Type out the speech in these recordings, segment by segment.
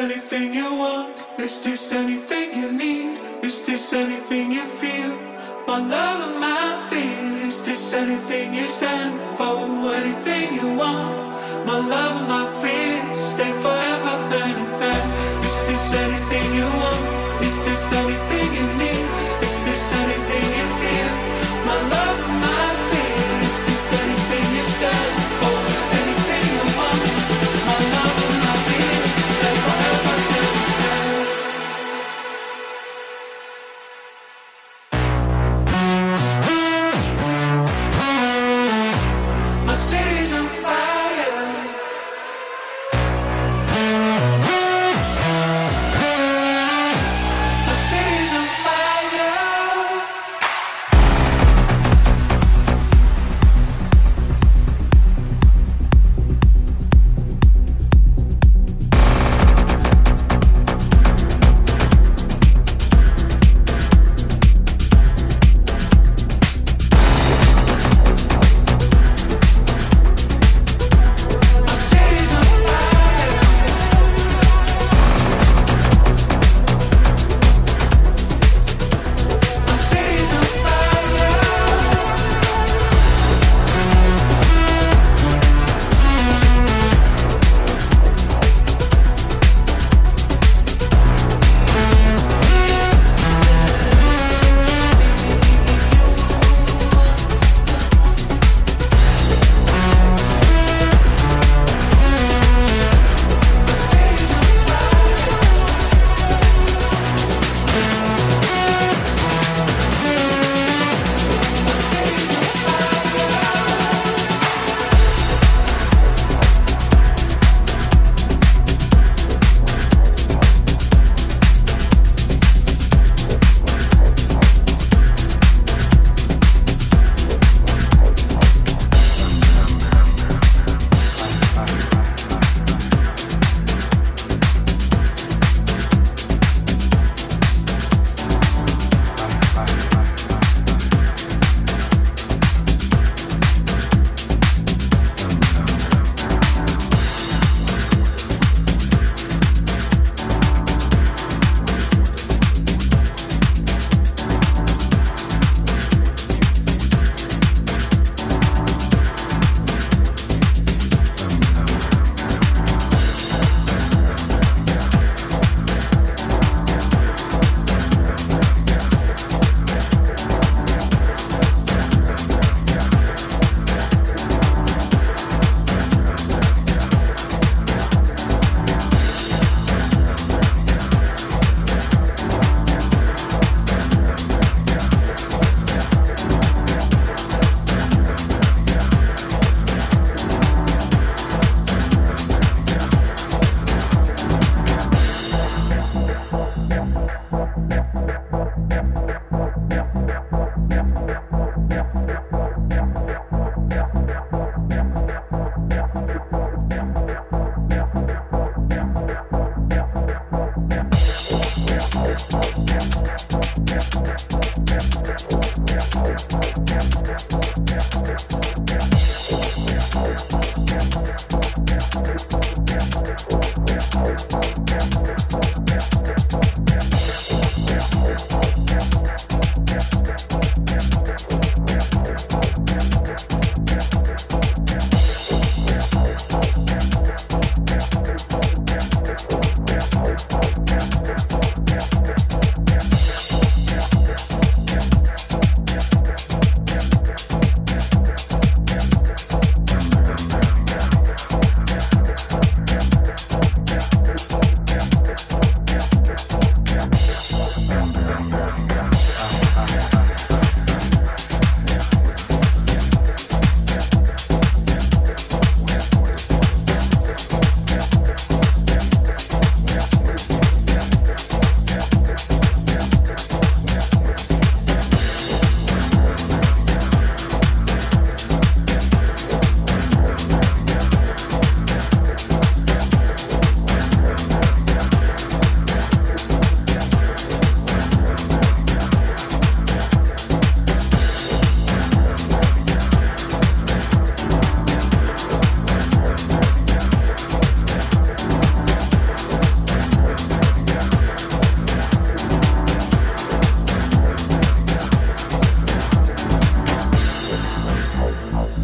anything you want? Is this anything you need? Is this anything you feel? My love and my fear. Is this anything you stand for? Anything you want? My love and my fear. Stay forever hand in hand. Is this anything you want? Is this anything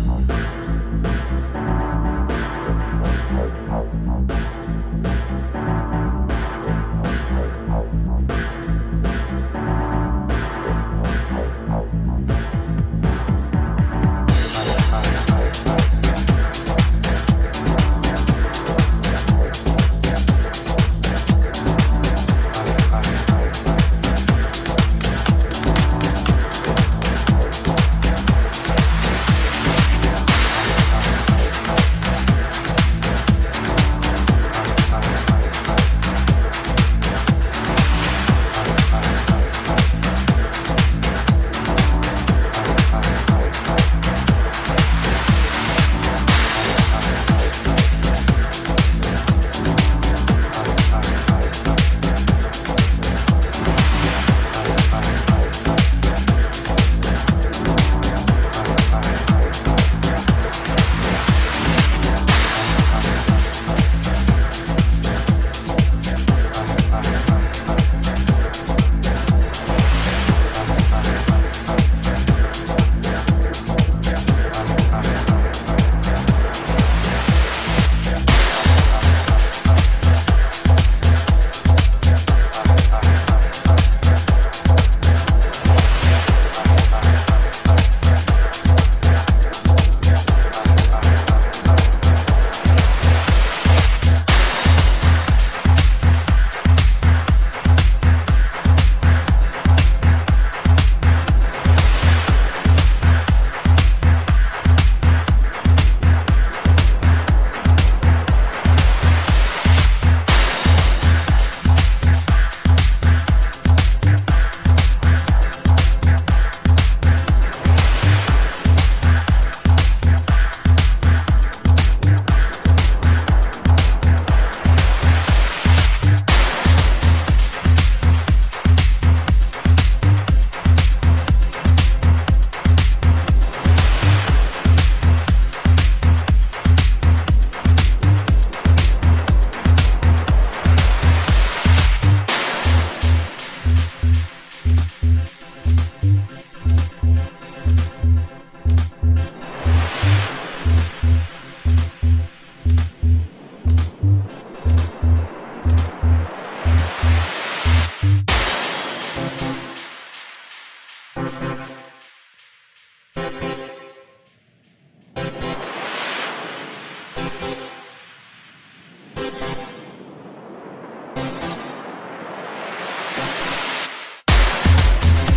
Oh,